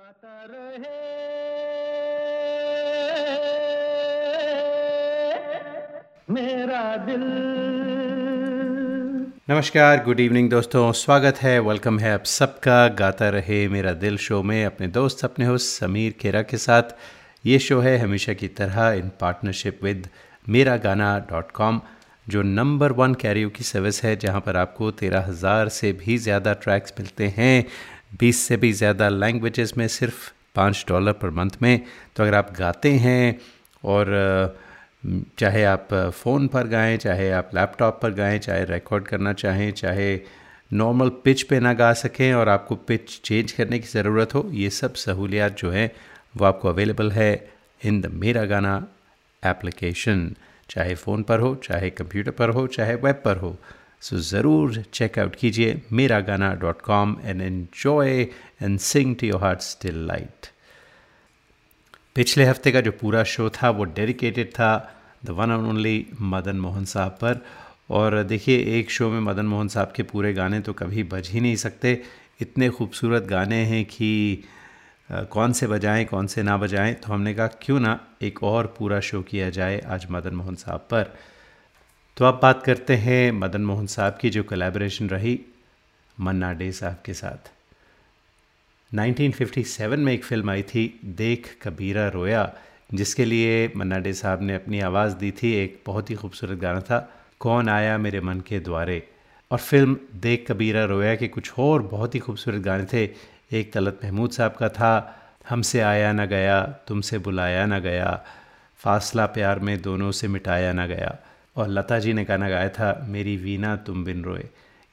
गाता रहे। मेरा दिल। नमस्कार गुड इवनिंग दोस्तों, स्वागत है वेलकम है आप सबका, गाता रहे मेरा दिल शो में, अपने दोस्त, अपने होस्ट समीर खेरा के साथ। ये शो है हमेशा की तरह इन partnership with Mera Gaana dot com जो नंबर वन कैरियो की सर्विस है, जहाँ पर आपको तेरह हज़ार से भी ज़्यादा ट्रैक्स मिलते हैं। बीस से भी ज़्यादा लैंग्वेजेस में सिर्फ़ पाँच डॉलर पर मंथ में। तो अगर आप गाते हैं और चाहे आप फ़ोन पर गाएँ, चाहे आप लैपटॉप पर गाएँ, चाहे रिकॉर्ड करना चाहें, चाहे नॉर्मल पिच पे ना गा सकें और आपको पिच चेंज करने की ज़रूरत हो, ये सब सहूलियात जो हैं, वो आपको अवेलेबल है इन द मेरा गाना एप्लीकेशन चाहे फ़ोन पर हो, चाहे कंप्यूटर पर हो, चाहे वेब पर हो। सो ज़रूर चेकआउट कीजिए Mera Gaana dot com and enjoy and sing to your heart still light पिछले हफ़्ते का जो पूरा शो था, वो डेडिकेटेड था the one and only Madan Mohan sahab पर। और देखिए, एक शो में मदन मोहन साहब के पूरे गाने तो कभी बज ही नहीं सकते। इतने खूबसूरत गाने हैं कि कौन से बजाएँ, कौन से ना बजाएँ। तो हमने कहा, क्यों ना एक और पूरा शो किया जाए आज मदन मोहन साहब पर। तो आप बात करते हैं मदन मोहन साहब की, जो कोलैबोरेशन रही मन्ना डे साहब के साथ। 1957 में एक फ़िल्म आई थी, देख कबीरा रोया, जिसके लिए मन्ना डे साहब ने अपनी आवाज़ दी थी। एक बहुत ही खूबसूरत गाना था, कौन आया मेरे मन के द्वारे। और फ़िल्म देख कबीरा रोया के कुछ और बहुत ही खूबसूरत गाने थे। एक तलत महमूद साहब का था, हमसे आया ना गया, तुमसे बुलाया ना गया, फासला प्यार में दोनों से मिटाया ना गया। और लता जी ने गाना गाया था, मेरी वीना तुम बिन रोए।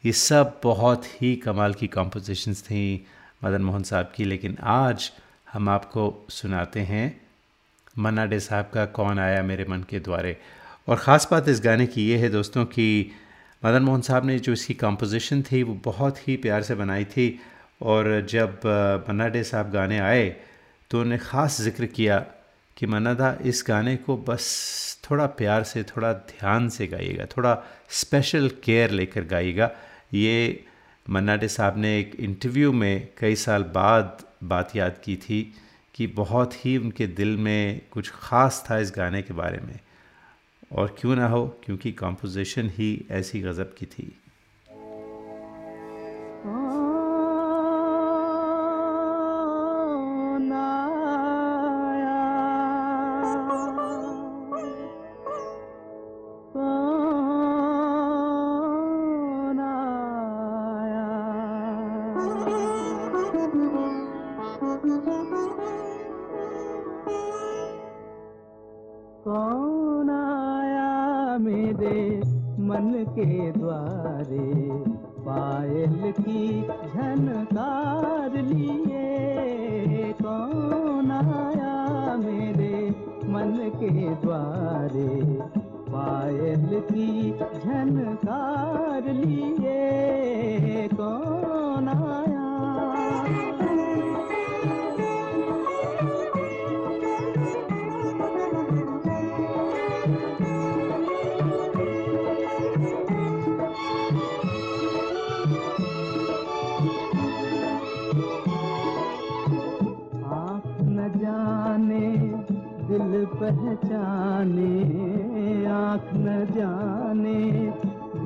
ये सब बहुत ही कमाल की कॉम्पोजिशंस थी मदन मोहन साहब की, लेकिन आज हम आपको सुनाते हैं, मन्ना डे साहब का कौन आया मेरे मन के द्वारे। और ख़ास बात इस गाने की ये है दोस्तों कि मदन मोहन साहब ने जो इसकी कॉम्पोजिशन थी, वो बहुत ही प्यार से बनाई थी। और जब मन्ना डे साहब गाने आए तो उन्हें ख़ास ज़िक्र किया कि मन्ना दा इस गाने को बस थोड़ा प्यार से, थोड़ा ध्यान से गाइएगा, थोड़ा स्पेशल केयर लेकर गाइएगा। ये मन्ना डे साहब ने एक इंटरव्यू में कई साल बाद बात याद की थी कि बहुत ही उनके दिल में कुछ ख़ास था इस गाने के बारे में। और क्यों ना हो, क्योंकि कंपोजिशन ही ऐसी गज़ब की थी।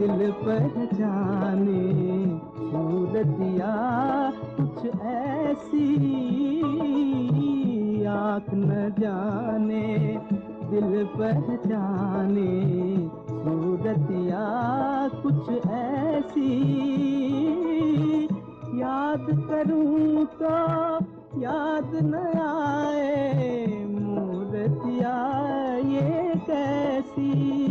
दिल पहचाने दिया कुछ ऐसी आँख न जाने, दिल पहचाने दिया कुछ ऐसी याद करूँ तो याद न आए, मूर्तिया ये कैसी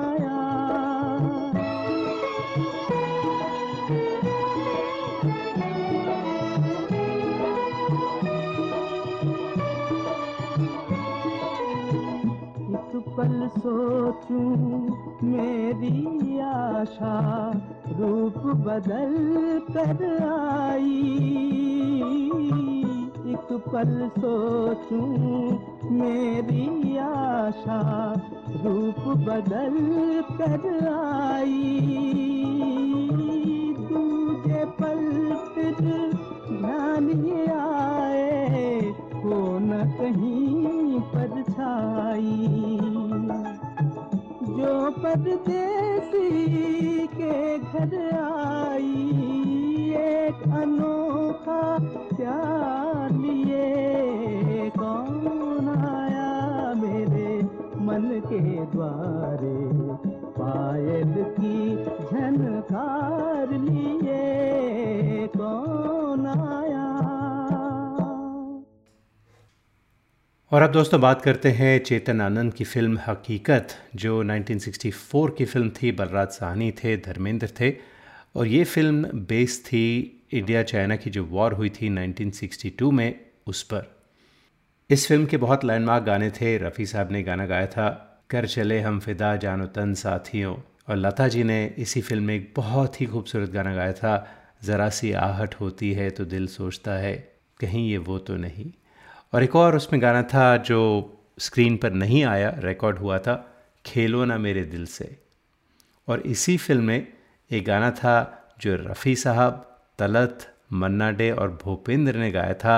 सोचूं, मेरी आशा रूप बदल कर आई। एक पल सोचूं, मेरी आशा रूप बदल कर आई। दूजे पल फिर ध्यान ये आए हो न कहीं पर जो परदेसी के घर आई, एक अनोखा प्यार लिए कौन आया मेरे मन के द्वारे? पायल की झनकार लिए और अब दोस्तों बात करते हैं चेतन आनंद की फ़िल्म हकीकत, जो 1964 की फ़िल्म थी, बलराज साहनी थे, धर्मेंद्र थे, और ये फ़िल्म बेस थी इंडिया चाइना की जो वॉर हुई थी 1962 में उस पर। इस फ़िल्म के बहुत लैंडमार्क गाने थे, रफ़ी साहब ने गाना गाया था, कर चले हम फिदा जानो तन साथियों और लता जी ने इसी फ़िल्म में एक बहुत ही खूबसूरत गाना गाया था, ज़रा सी आहट होती है तो दिल सोचता है, कहीं ये वो तो नहीं। और एक और उसमें गाना था जो स्क्रीन पर नहीं आया रिकॉर्ड हुआ था, खेलो ना मेरे दिल से। और इसी फ़िल्म में एक गाना था जो रफ़ी साहब, तलत मन्ना डे और भूपेंद्र ने गाया था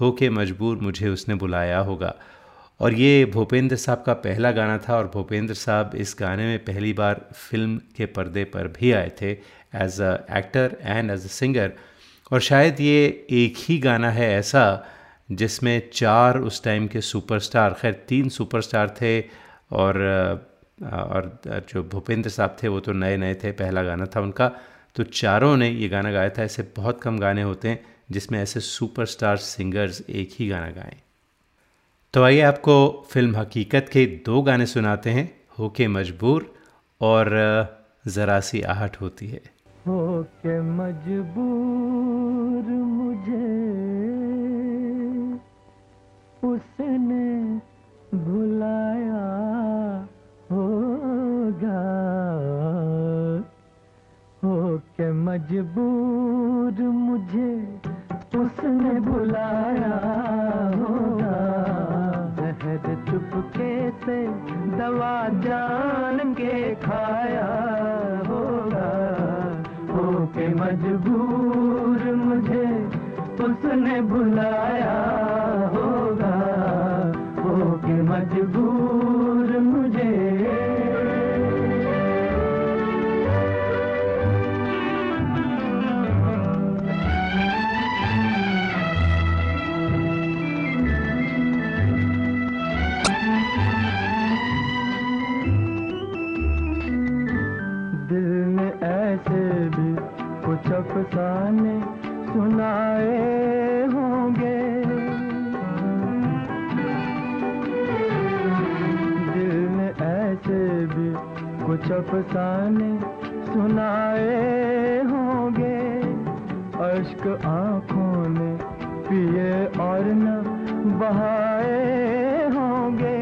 हो के मजबूर मुझे उसने बुलाया होगा। और ये भूपेंद्र साहब का पहला गाना था और भूपेंद्र साहब इस गाने में पहली बार फ़िल्म के पर्दे पर भी आए थे as a actor and as a singer और शायद ये एक ही गाना है ऐसा जिसमें चार उस टाइम के सुपरस्टार खैर, तीन सुपरस्टार थे और और जो भूपेंद्र साहब थे, वो तो नए नए थे, पहला गाना था उनका। तो चारों ने ये गाना गाया था, ऐसे बहुत कम गाने होते हैं जिसमें ऐसे सुपरस्टार सिंगर्स एक ही गाना गाएँ। तो आइए आपको फ़िल्म हकीकत के दो गाने सुनाते हैं, होके मजबूर और ज़रा सी आहट होती है। होके मजबूर मुझे। उसने भुलाया होगा। हो के मजबूर मुझे उसने बुलाया होगा। जहर चुपके से दवा जान के खाया होगा। हो के मजबूर मुझे उसने बुलाया कुछ सुनाए होंगे, अश्क आँखों ने पिए और न बहाए होंगे।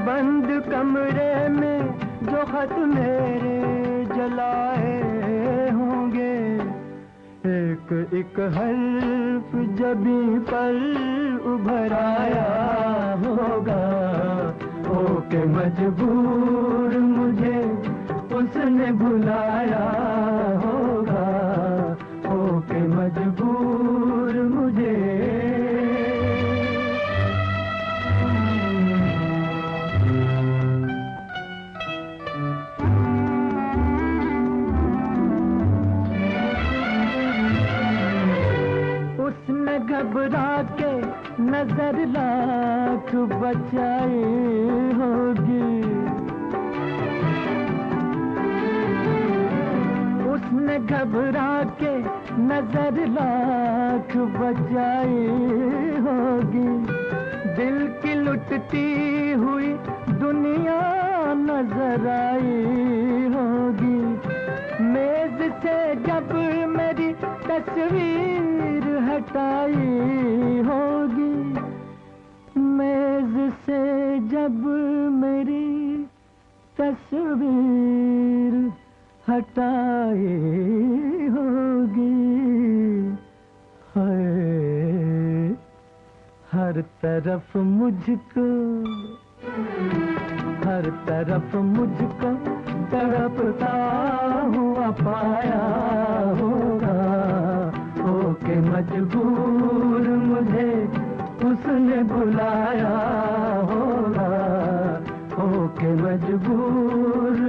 बंद कमरे में जो खत मेरे जलाए होंगे, एक एक हल्फ जबी पर उभर आया के मजबूर मुझे उसने बुलाया होगा। के मजबूर मुझे। उसने घबरा नज़र लाख बचाई होगी। उसने घबरा के नज़र लाख बचाई होगी। दिल की लुटती हुई दुनिया नज़र आई होगी। मेज से जब मेरी तस्वीर हटाई होगी। से जब मेरी तस्वीर हटाई होगी। है हर तरफ़ मुझको, हर तरफ़ मुझको तड़पता हुआ पाया होगा। होके मजबूर मुझे उसने बुलाया होगा होके मजबूर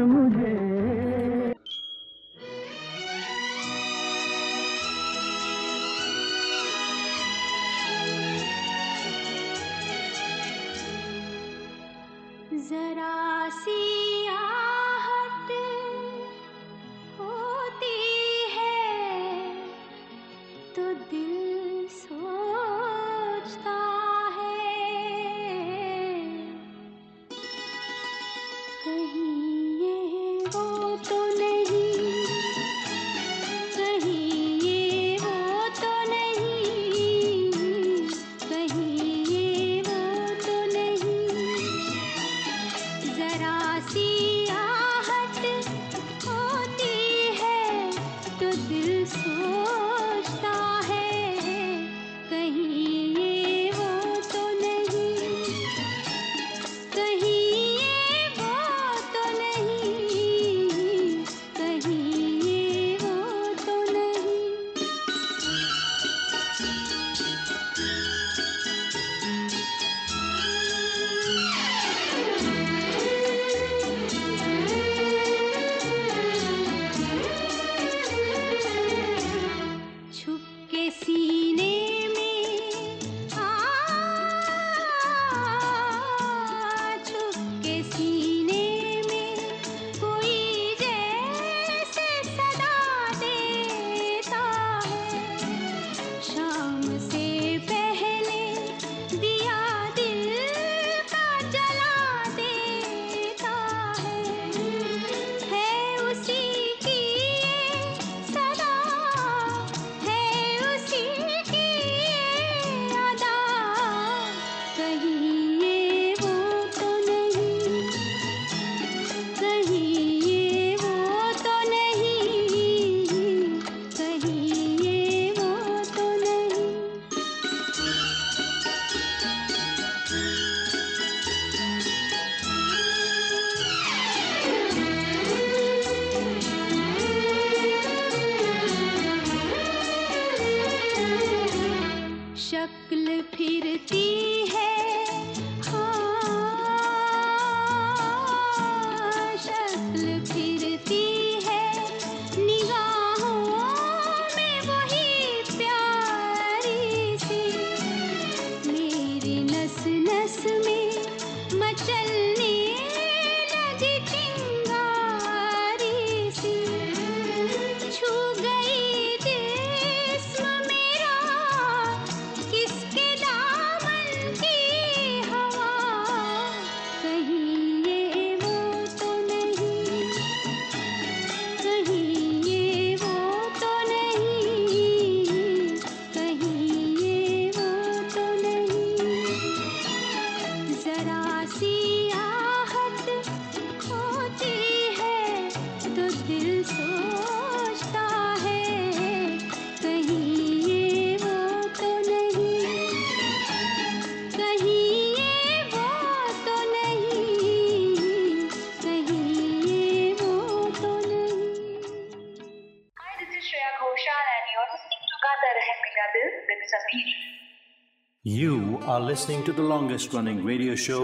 are listening to the longest running radio show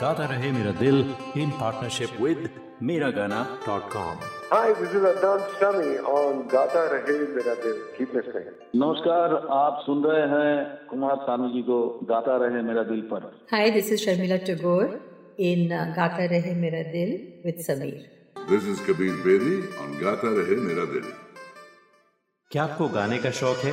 Gata Rahe Mera Dil in partnership with Miragana.com. Hi, this is Adnan Sami on Gata Rahe Mera Dil. Keep listening. नमस्कार आप सुन रहे हैं कुमार सानू जी को गाता रहे मेरा दिल पर Hi, this is Sharmila Tagore in uh, Gata Rahe Mera Dil with Sameer. This is Kabir Bedi on Gata Rahe Mera Dil. क्या आपको गाने का शौक है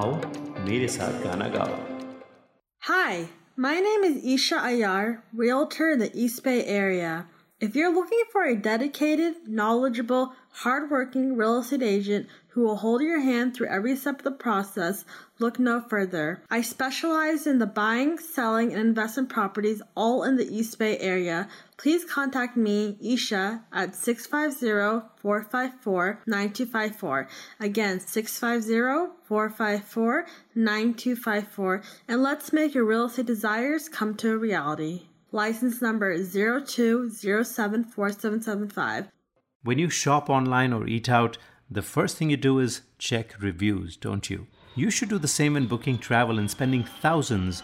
आओ मेरे साथ गाना गाओ Hi, my name is Isha Ayar, realtor in the East Bay area. If you're looking for a dedicated, knowledgeable, hardworking real estate agent who will hold your hand through every step of the process, look no further. I specialize in the buying, selling, and investment properties all in the East Bay area. Please contact me, Isha, at 650-454-9254. Again, 650-454-9254. And let's make your real estate desires come to a reality. License number 02074775. When you shop online or eat out, the first thing you do is check reviews, don't you? You should do the same when booking travel and spending thousands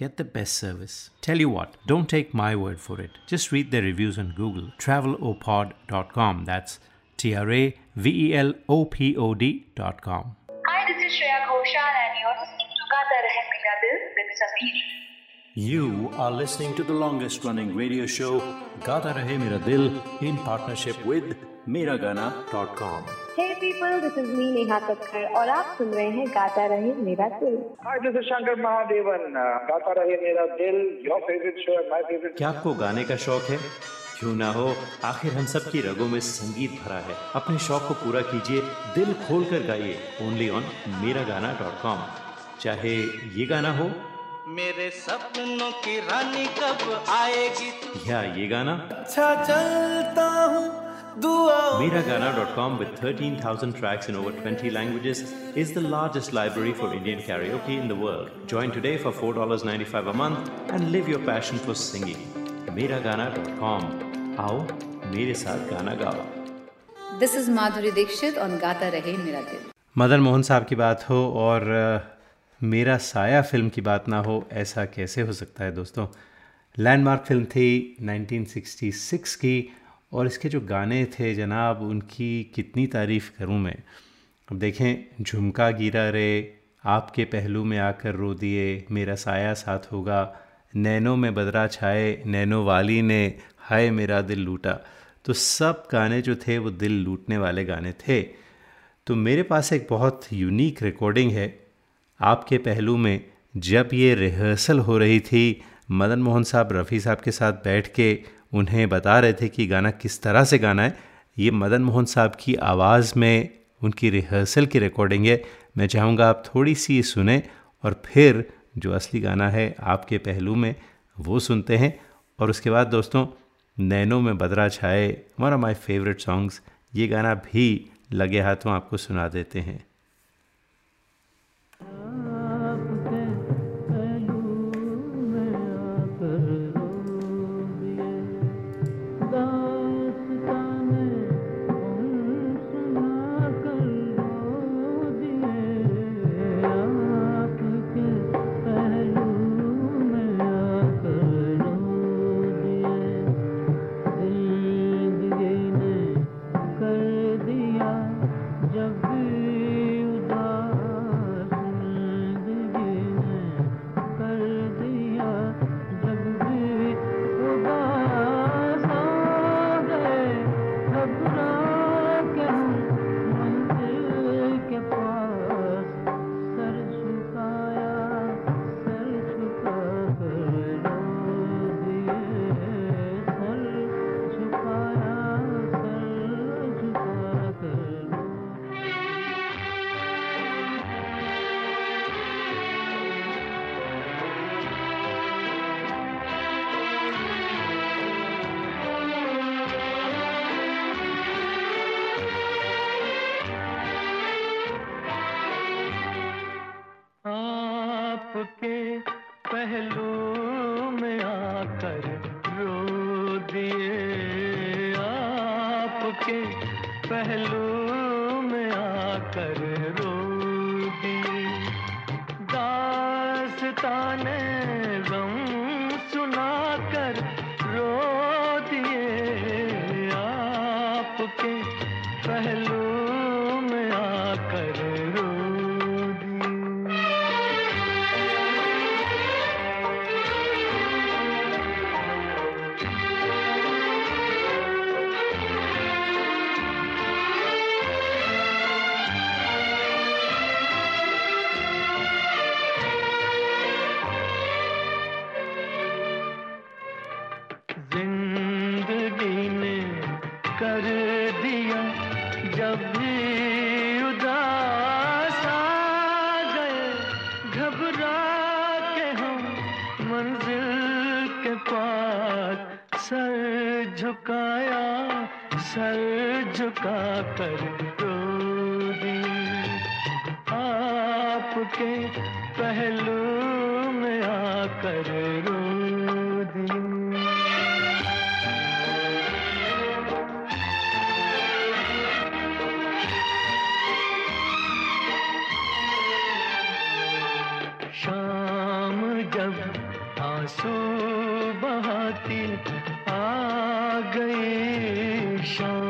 get the best service. Tell you what, don't take my word for it. Just read their reviews on Google. Travelopod.com. That's T R A V E L O P O D.com. Hi, this is Shreya Ghoshal and you're listening to Gata Rahe Mera Dil with Sameer. You are listening to the longest running radio show, Gata Rahe Mera Dil, in partnership with Miragana.com. Hey people, this is me Neha Kakkar और आप सुन रहे हैं गाता रहे मेरा दिल Hi, this is Shankar Mahadevan. Uh, गाता रहे मेरा दिल, your favorite show, my favorite. क्या आपको गाने का शौक है क्यों ना हो आखिर हम सब की रगों में संगीत भरा है अपने शौक को पूरा कीजिए दिल खोल कर गाइए ओनली ऑन मेरा गाना डॉट कॉम चाहे ये गाना हो मेरे सपनों की रानी कब आएगी या ये गाना अच्छा चलता हूँ Miragana.com with 13,000 tracks in over 20 languages is the largest library for Indian karaoke in the world. Join today for $4.95 a month and live your passion for singing. Miragana.com. आओ मेरे साथ गाना गाओ This is Madhuri Dixit on Gata Rahe Mera Dil. Madan Mohan साहब की बात हो और अ, मेरा साया फ़िल्म की बात ना हो ऐसा कैसे हो सकता है दोस्तों लैंडमार्क फ़िल्म थी 1966 की और इसके जो गाने थे जनाब, उनकी कितनी तारीफ़ करूँ मैं। अब देखें, झुमका गिरा रे, आपके पहलू में आकर रो दिए, मेरा साया साथ होगा, नैनों में बदरा छाए, नैनो वाली ने, हाय मेरा दिल लूटा। तो सब गाने जो थे, वो दिल लूटने वाले गाने थे। तो मेरे पास एक बहुत यूनिक रिकॉर्डिंग है। आपके पहलू में जब ये रिहर्सल हो रही थी, मदन मोहन साहब, रफ़ी साहब के साथ बैठ के उन्हें बता रहे थे कि गाना किस तरह से गाना है। ये मदन मोहन साहब की आवाज़ में उनकी रिहर्सल की रिकॉर्डिंग है। मैं चाहूँगा आप थोड़ी सी सुने और फिर जो असली गाना है आपके पहलू में वो सुनते हैं। और उसके बाद दोस्तों, नैनों में बदरा छाए one of my favourite songs ये गाना भी लगे हाथों आपको सुना देते हैं। पर रो दी आपके पहलू में आकर रो दी शाम जब आँसू बहाती आ गई शाम।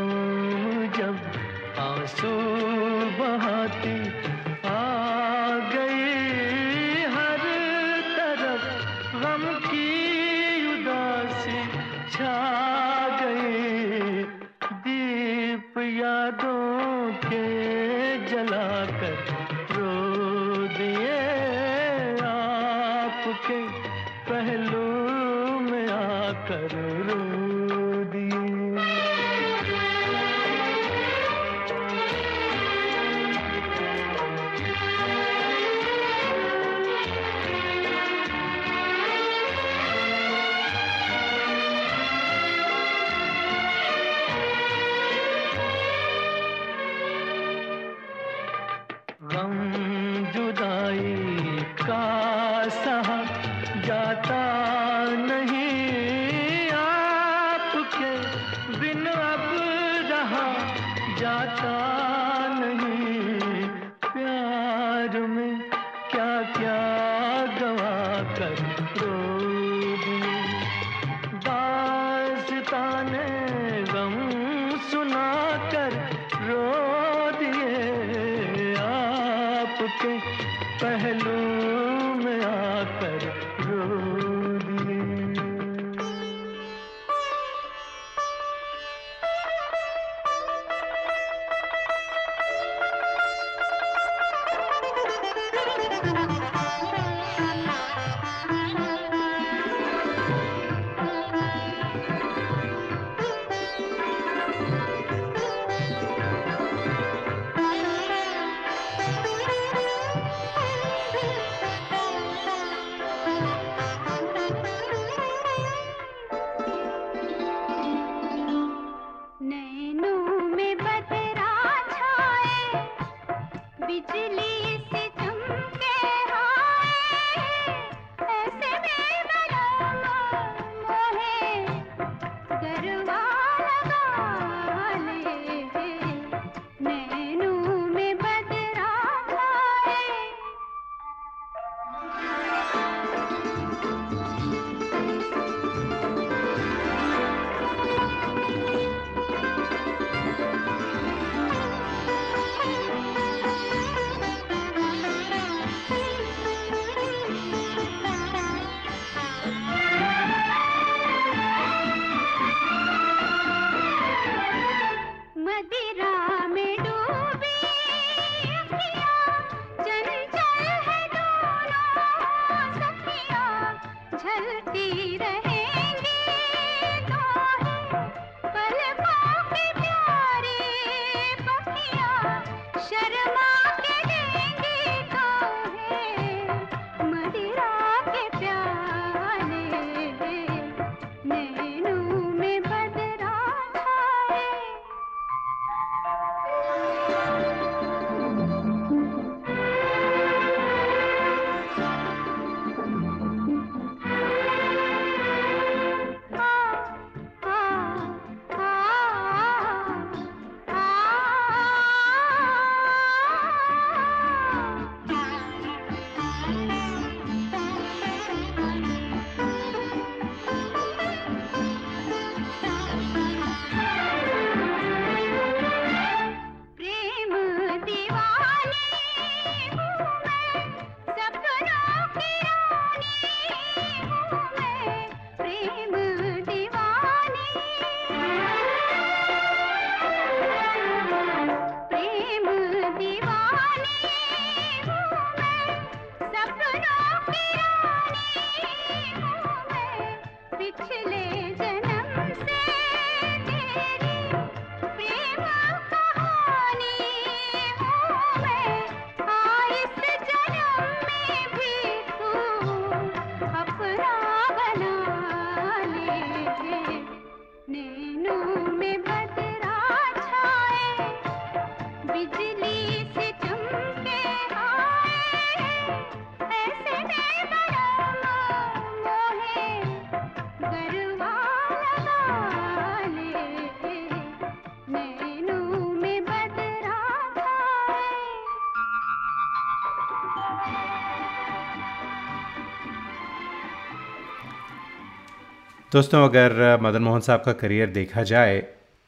दोस्तों, अगर मदन मोहन साहब का करियर देखा जाए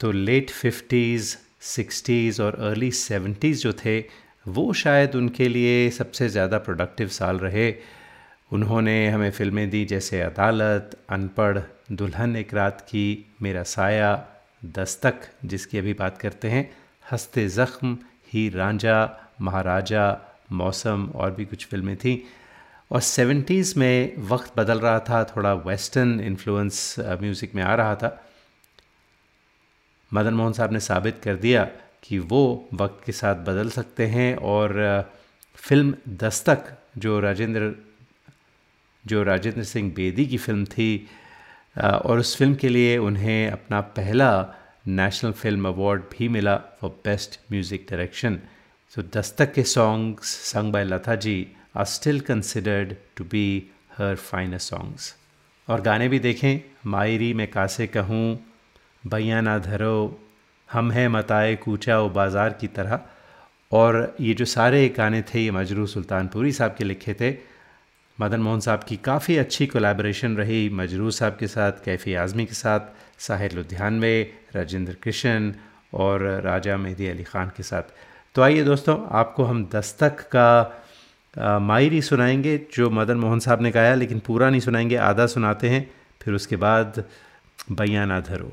तो लेट फिफ्टीज़, सिक्सटीज़ और अर्ली सेवेंटीज़ जो थे, वो शायद उनके लिए सबसे ज़्यादा प्रोडक्टिव साल रहे। उन्होंने हमें फ़िल्में दी जैसे अदालत, अनपढ़, दुल्हन एक रात की, मेरा साया, दस्तक, जिसकी अभी बात करते हैं, हँसते ज़ख्म, ही रांझा, महाराजा, मौसम और भी कुछ फ़िल्में थीं। और सेवेंटीज़ में वक्त बदल रहा था, थोड़ा वेस्टर्न इन्फ्लुएंस म्यूज़िक में आ रहा था। मदन मोहन साहब ने साबित कर दिया कि वो वक्त के साथ बदल सकते हैं और फ़िल्म दस्तक जो राजेंद्र जो राजेंद्र सिंह बेदी की फ़िल्म थी और उस फ़िल्म के लिए उन्हें अपना पहला नेशनल फ़िल्म अवार्ड भी मिला फॉर बेस्ट म्यूज़िक डायरेक्शन तो दस्तक के songs sung by Lata ji are still considered to be her finest songs और गाने भी देखें, मायरी मैं कासे कहूँ, भैया ना धरो, हम हैं मताए कूचा व बाज़ार की तरह। और ये जो सारे गाने थे, ये मजरू सुल्तानपुरी साहब के लिखे थे। मदन मोहन साहब की काफ़ी अच्छी कोलैबोरेशन रही, मजरू साहब के साथ, कैफ़ी आज़मी के साथ, साहिर लुधियानवे, राजेंद्र कृष्ण और राजा मेहदी अली ख़ान के साथ। तो आइए दोस्तों, आपको हम दस्तक का मायरी सुनाएँगे, जो मदन मोहन साहब ने गाया, लेकिन पूरा नहीं सुनाएँगे, आधा सुनाते हैं, फिर उसके बाद बयाना धरो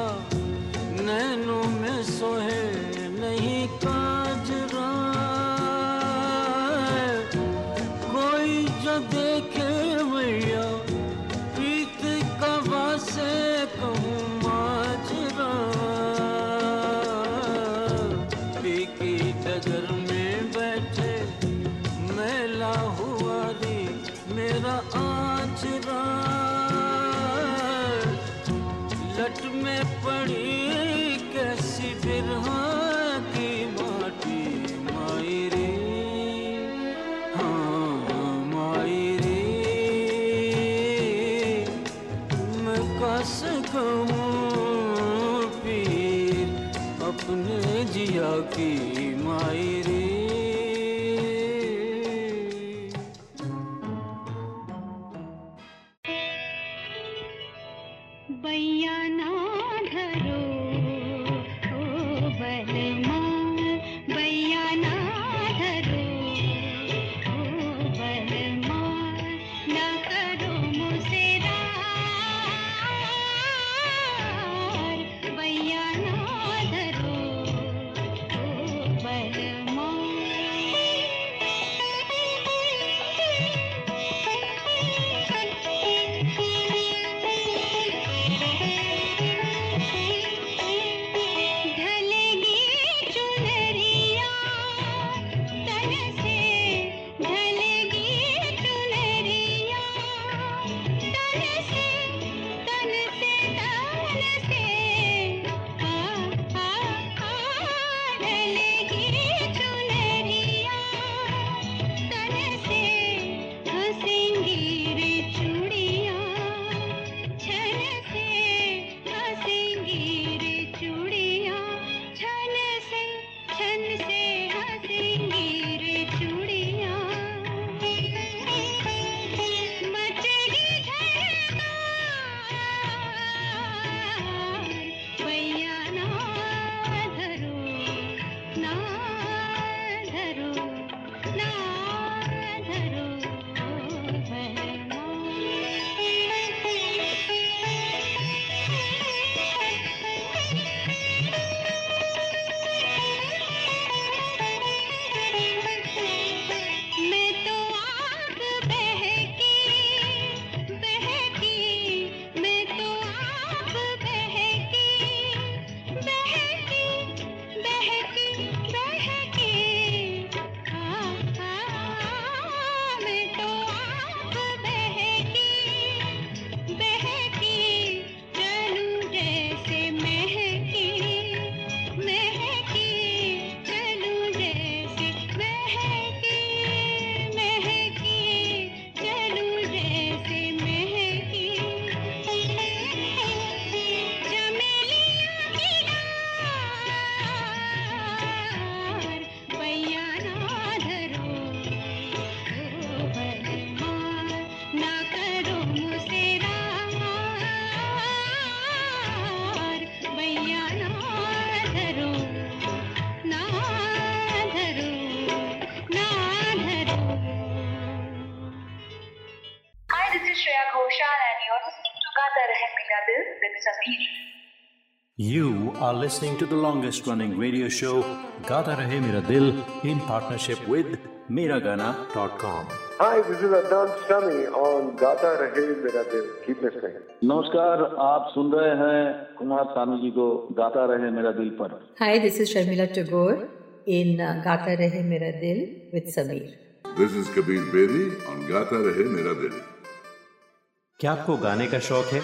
You are listening to the longest running radio show Gata Rahe Mera Dil in partnership with Miragana.com. Hi, this is Adnan Sami on Gata Rahe Mera Dil. Keep listening. नमस्कार आप सुन रहे हैं कुमार सानू जी को गाता रहे मेरा दिल पर Hi, this is Sharmila Tagore in uh, Gata Rahe Mera Dil with Sameer. This is Kabir Bedi on Gata Rahe Mera Dil. क्या आपको गाने का शौक है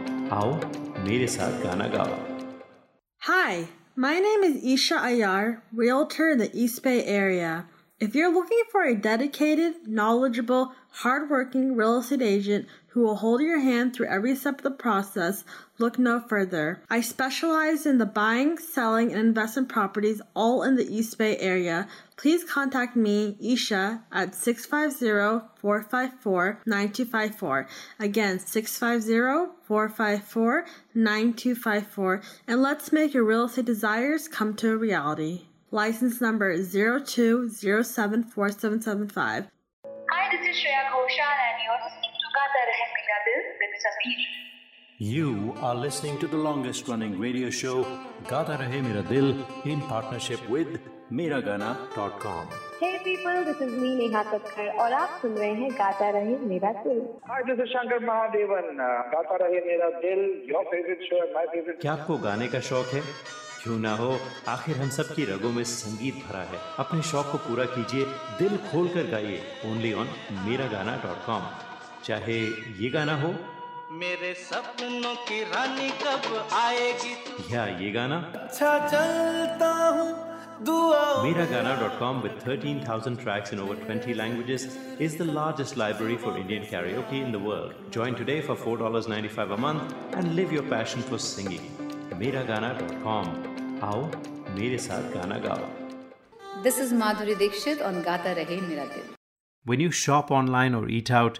आओ मेरे साथ गाना गाओ Hi, my name is Isha Ayar, realtor in the East Bay area. If you're looking for a dedicated, knowledgeable, hardworking real estate agent who will hold your hand through every step of the process, look no further. I specialize in the buying, selling, and investment properties all in the East Bay area. Please contact me, Isha, at 650-454-9254. Again, 650-454-9254. And let's make your real estate desires come to a reality. License number 02074775. Hi, this is Shreya Ghoshal and you're listening to Gata Rahe Mera Dil with Sameer. You are listening to the longest running radio show Gata Rahe Mera Dil in partnership with Miragana.com. Hey people, this is me Neha Kakkar और आप सुन रहे हैं गाता रहे मेरा दिल Hi, this is Shankar Mahadevan. Uh, गाता रहे मेरा दिल, your favorite show and my favorite. क्या आपको गाने का शौक है क्यों ना हो आखिर हम सब की रगों में संगीत भरा है अपने शौक को पूरा कीजिए दिल खोल कर गाइए ओनली ऑन मेरा गाना डॉट कॉम चाहे ये गाना हो मेरे सपनों की रानी कब आएगी या ये गाना अच्छा चलता हूँ Miragana.com with 13,000 tracks in over 20 languages is the largest library for Indian karaoke in the world. Join today for $4.95 a month and live your passion for singing. Miragana.com. आओ मेरे साथ गाना गाओ This is Madhuri Dixit on Gata Rahe Mera Dil. When you shop online or eat out,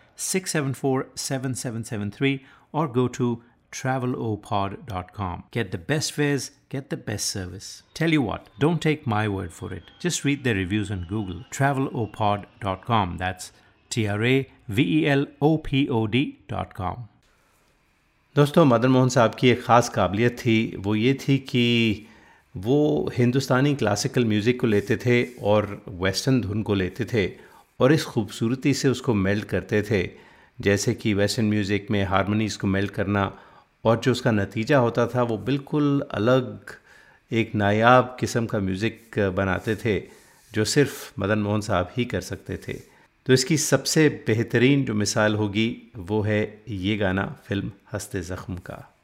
674 7773 or go to travelopod.com. Get the best fares, get the best service. Tell you what, don't take my word for it. Just read their reviews on Google. Travelopod.com. That's T R A V E L O P O D.com. दोस्तों मदन मोहन साहब की एक ख़ास काबिलियत थी वो ये थी कि वो हिंदुस्तानी क्लासिकल म्यूज़िक को लेते थे और वेस्टर्न धुन को लेते थे और इस खूबसूरती से उसको मेल्ट करते थे, जैसे कि वेस्टर्न म्यूज़िक में हारमोनीज़ को मेल्ट करना और जो उसका नतीजा होता था, वो बिल्कुल अलग एक नायाब किस्म का म्यूज़िक बनाते थे, जो सिर्फ़ मदन मोहन साहब ही कर सकते थे। तो इसकी सबसे बेहतरीन जो मिसाल होगी, वो है ये गाना, फ़िल्म हँसते ज़ख्म का।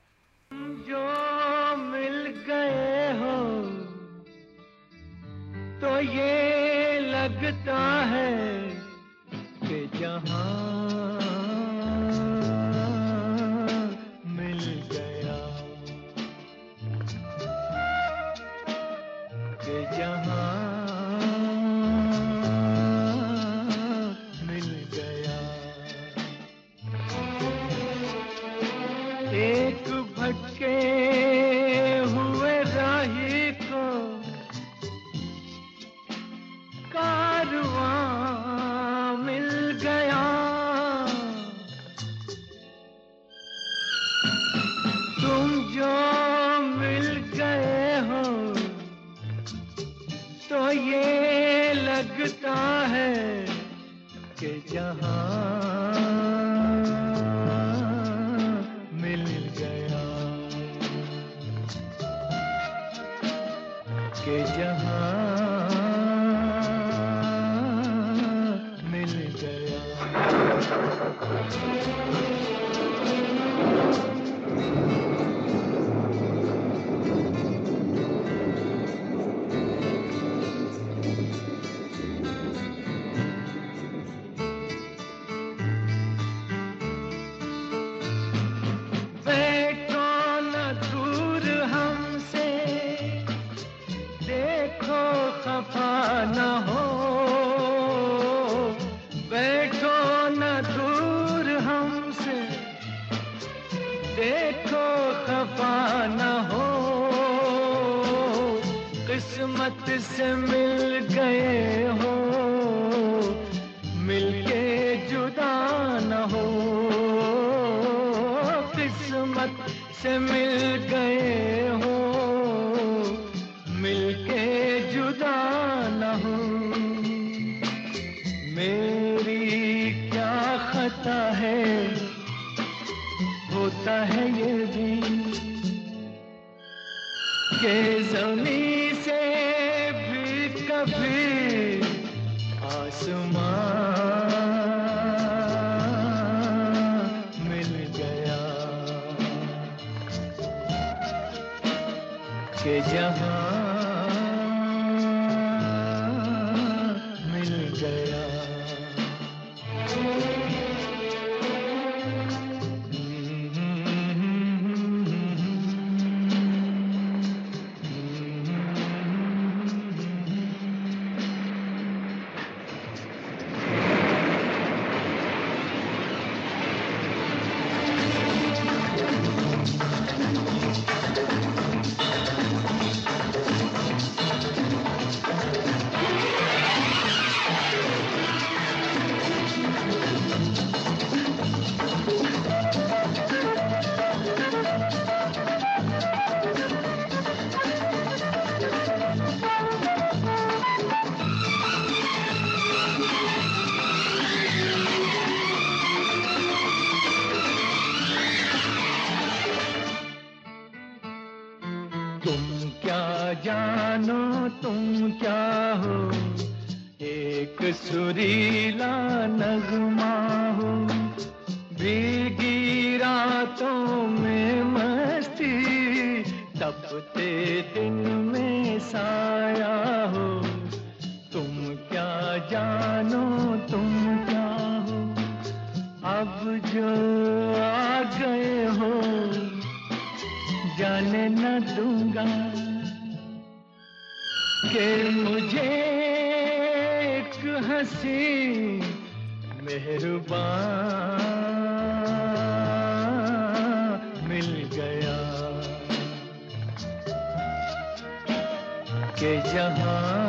किस्मत से मिल गए हो मिलके जुदा न हो किस्मत से मिल सुरीला नगमा हो। भीगी रातों में मस्ती, तपते दिन में साया हो। तुम क्या जानो, तुम क्या हो। अब जो आ गए हो, जाने न दूँगा। कि हँसी मेहरबान मिल गया। के जहाँ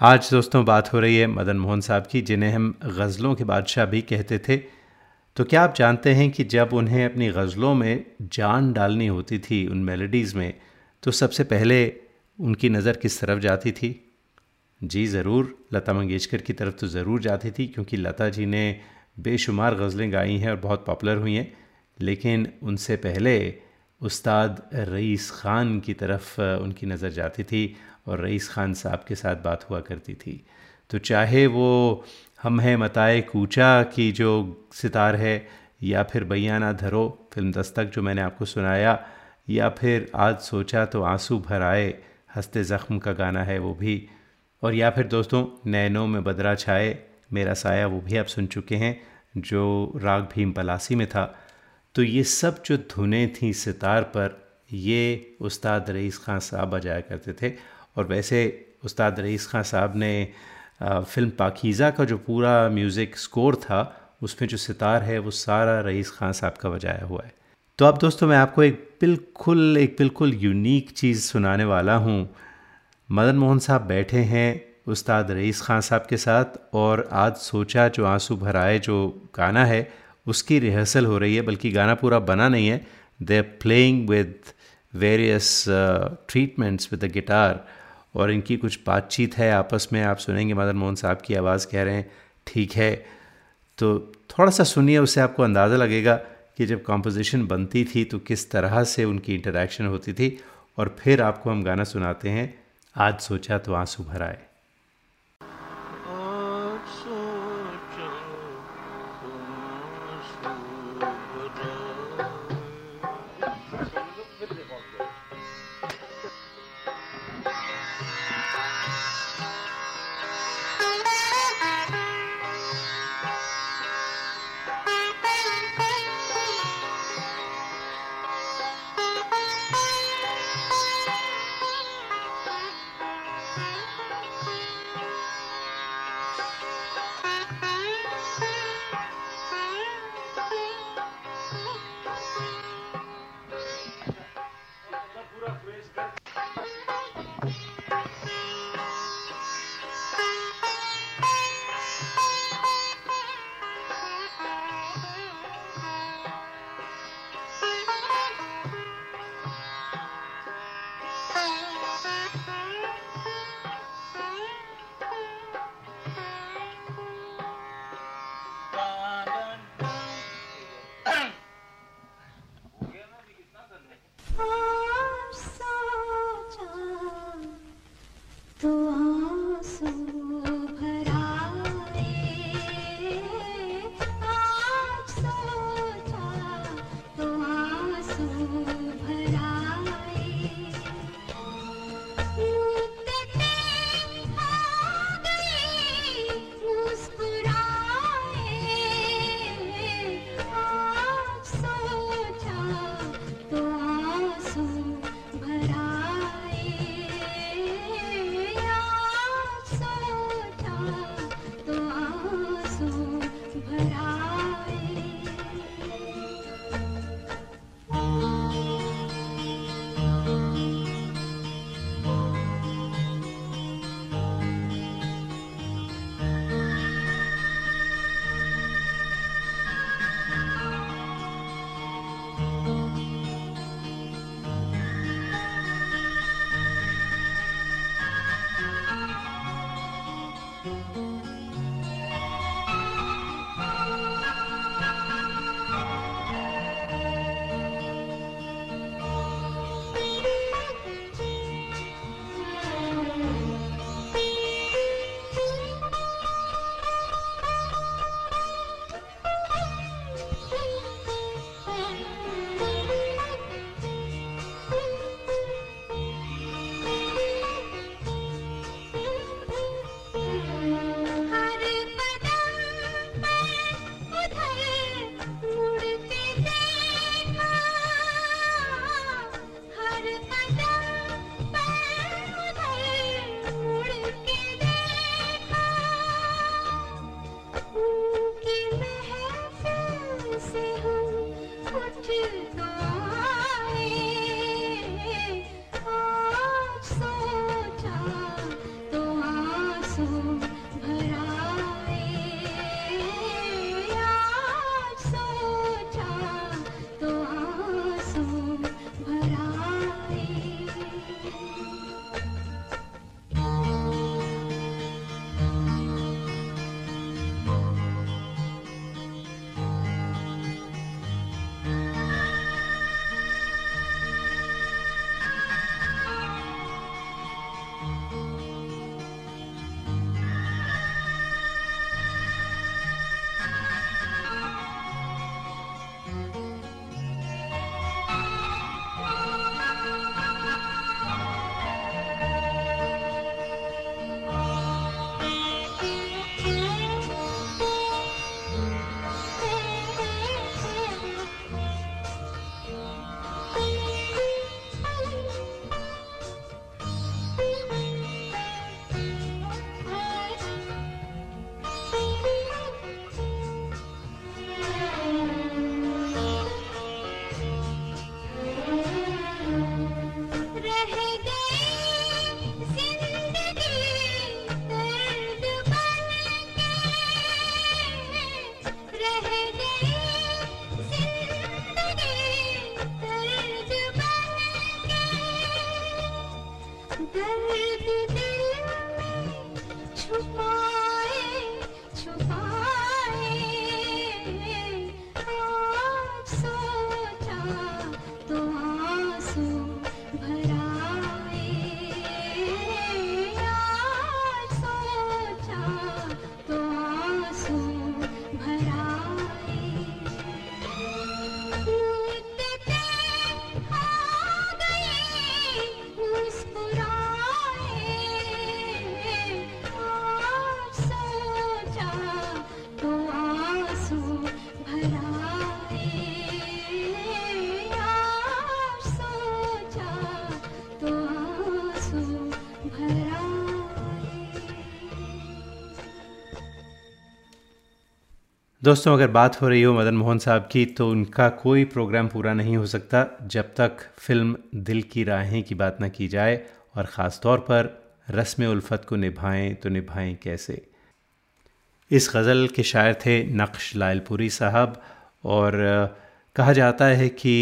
आज दोस्तों बात हो रही है मदन मोहन साहब की, जिन्हें हम गज़लों के बादशाह भी कहते थे। तो क्या आप जानते हैं कि जब उन्हें अपनी गज़लों में जान डालनी होती थी, उन मेलोडीज़ में तो सबसे पहले उनकी नज़र किस तरफ़ जाती थी? जी ज़रूर, लता मंगेशकर की तरफ़ तो ज़रूर जाती थी, क्योंकि लता जी ने बेशुमार गज़लें गाई हैं और बहुत पॉपुलर हुई हैं। लेकिन उनसे पहले उस्ताद रईस ख़ान की तरफ़, उनकी नज़र जाती थी और रईस खान साहब के साथ बात हुआ करती थी। तो चाहे वो हम हैं मताए कूचा की जो सितार है, या फिर बैया ना धरो, फ़िल्म दस्तक जो मैंने आपको सुनाया, या फिर आज सोचा तो आँसू भर आए, हँसते ज़ख्म का गाना है वो भी। और या फिर दोस्तों, नैनों में बदरा छाए, मेरा साया वो भी आप सुन चुके हैं, जो राग भीम पलासी में था। तो ये सब जो धुनें थी सितार पर, ये उस्ताद रईस खान साहब बजाया करते थे। और वैसे उस्ताद रईस खान साहब ने फ़िल्म पाकिज़ा का जो पूरा म्यूज़िक स्कोर था, उसमें जो सितार है, वो सारा रईस खान साहब का बजाया हुआ है। तो अब दोस्तों मैं आपको एक बिल्कुल एक बिल्कुल यूनिक चीज़ सुनाने वाला हूँ। मदन मोहन साहब बैठे हैं उस्ताद रईस खान साहब के साथ और आज सोचा जो आँसू भराए जो गाना है, उसकी रिहर्सल हो रही है, बल्कि गाना पूरा बना नहीं है। They playing with various treatments with the guitar और इनकी कुछ बातचीत है आपस में, आप सुनेंगे मदन मोहन साहब की आवाज़ कह रहे हैं, ठीक है। तो थोड़ा सा सुनिए, उससे आपको अंदाज़ा लगेगा कि जब कॉम्पोजिशन बनती थी तो किस तरह से उनकी इंटरेक्शन होती थी। और फिर आपको हम गाना सुनाते हैं, आज सोचा तो आँसू भराए दोस्तों, अगर बात हो रही हो मदन मोहन साहब की तो उनका कोई प्रोग्राम पूरा नहीं हो सकता जब तक फ़िल्म दिल की राहें की बात ना की जाए और ख़ास तौर पर रस्म उल्फत को निभाएँ तो निभाएँ कैसे। इस गज़ल के शायर थे नक्श लालपुरी साहब और कहा जाता है कि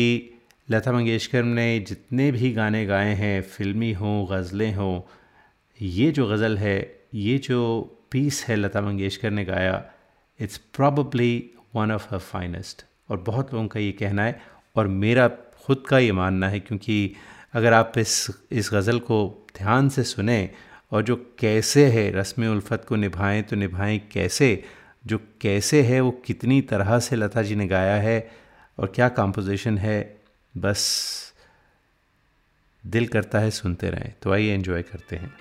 लता मंगेशकर ने जितने भी गाने गाए हैं, फिल्मी हों, गज़लें हों, ये जो गज़ल है, ये जो पीस है लता मंगेशकर ने गाया it's probably one of her finest और बहुत लोगों का ये कहना है और मेरा ख़ुद का ये मानना है क्योंकि अगर आप इस इस गज़ल को ध्यान से सुने और जो कैसे है रस्म उल्फत को निभाएँ तो निभाएँ कैसे? जो कैसे है वो कितनी तरह से लता जी ने गाया है और क्या कंपोजिशन है? बस दिल करता है सुनते रहें। तो आइए एंजॉय करते हैं।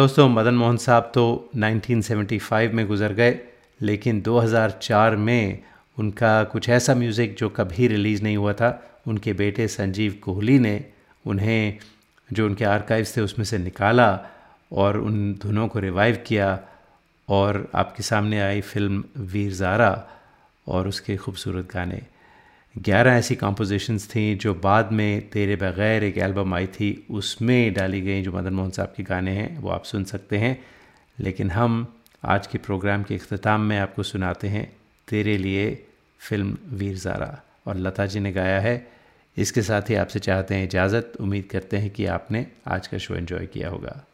दोस्तों, मदन मोहन साहब तो 1975 में गुजर गए, लेकिन 2004 में उनका कुछ ऐसा म्यूज़िक जो कभी रिलीज़ नहीं हुआ था। उनके बेटे संजीव कोहली ने उन्हें, जो उनके आर्काइव्स थे, उसमें से निकाला और उन धुनों को रिवाइव किया और आपके सामने आई फ़िल्म वीर ज़ारा और उसके खूबसूरत गाने। ग्यारह ऐसी कॉम्पोजिशंस थी जो बाद में तेरे बग़ैर एक एल्बम आई थी, उसमें डाली गई जो मदन मोहन साहब के गाने हैं, वो आप सुन सकते हैं। लेकिन हम आज के प्रोग्राम के अख्ताम में आपको सुनाते हैं तेरे लिए फ़िल्म वीर ज़ारा। और लता जी ने गाया है। इसके साथ ही आपसे चाहते हैं इजाज़त, उम्मीद करते हैं कि आपने आज का शो एंजॉय किया होगा।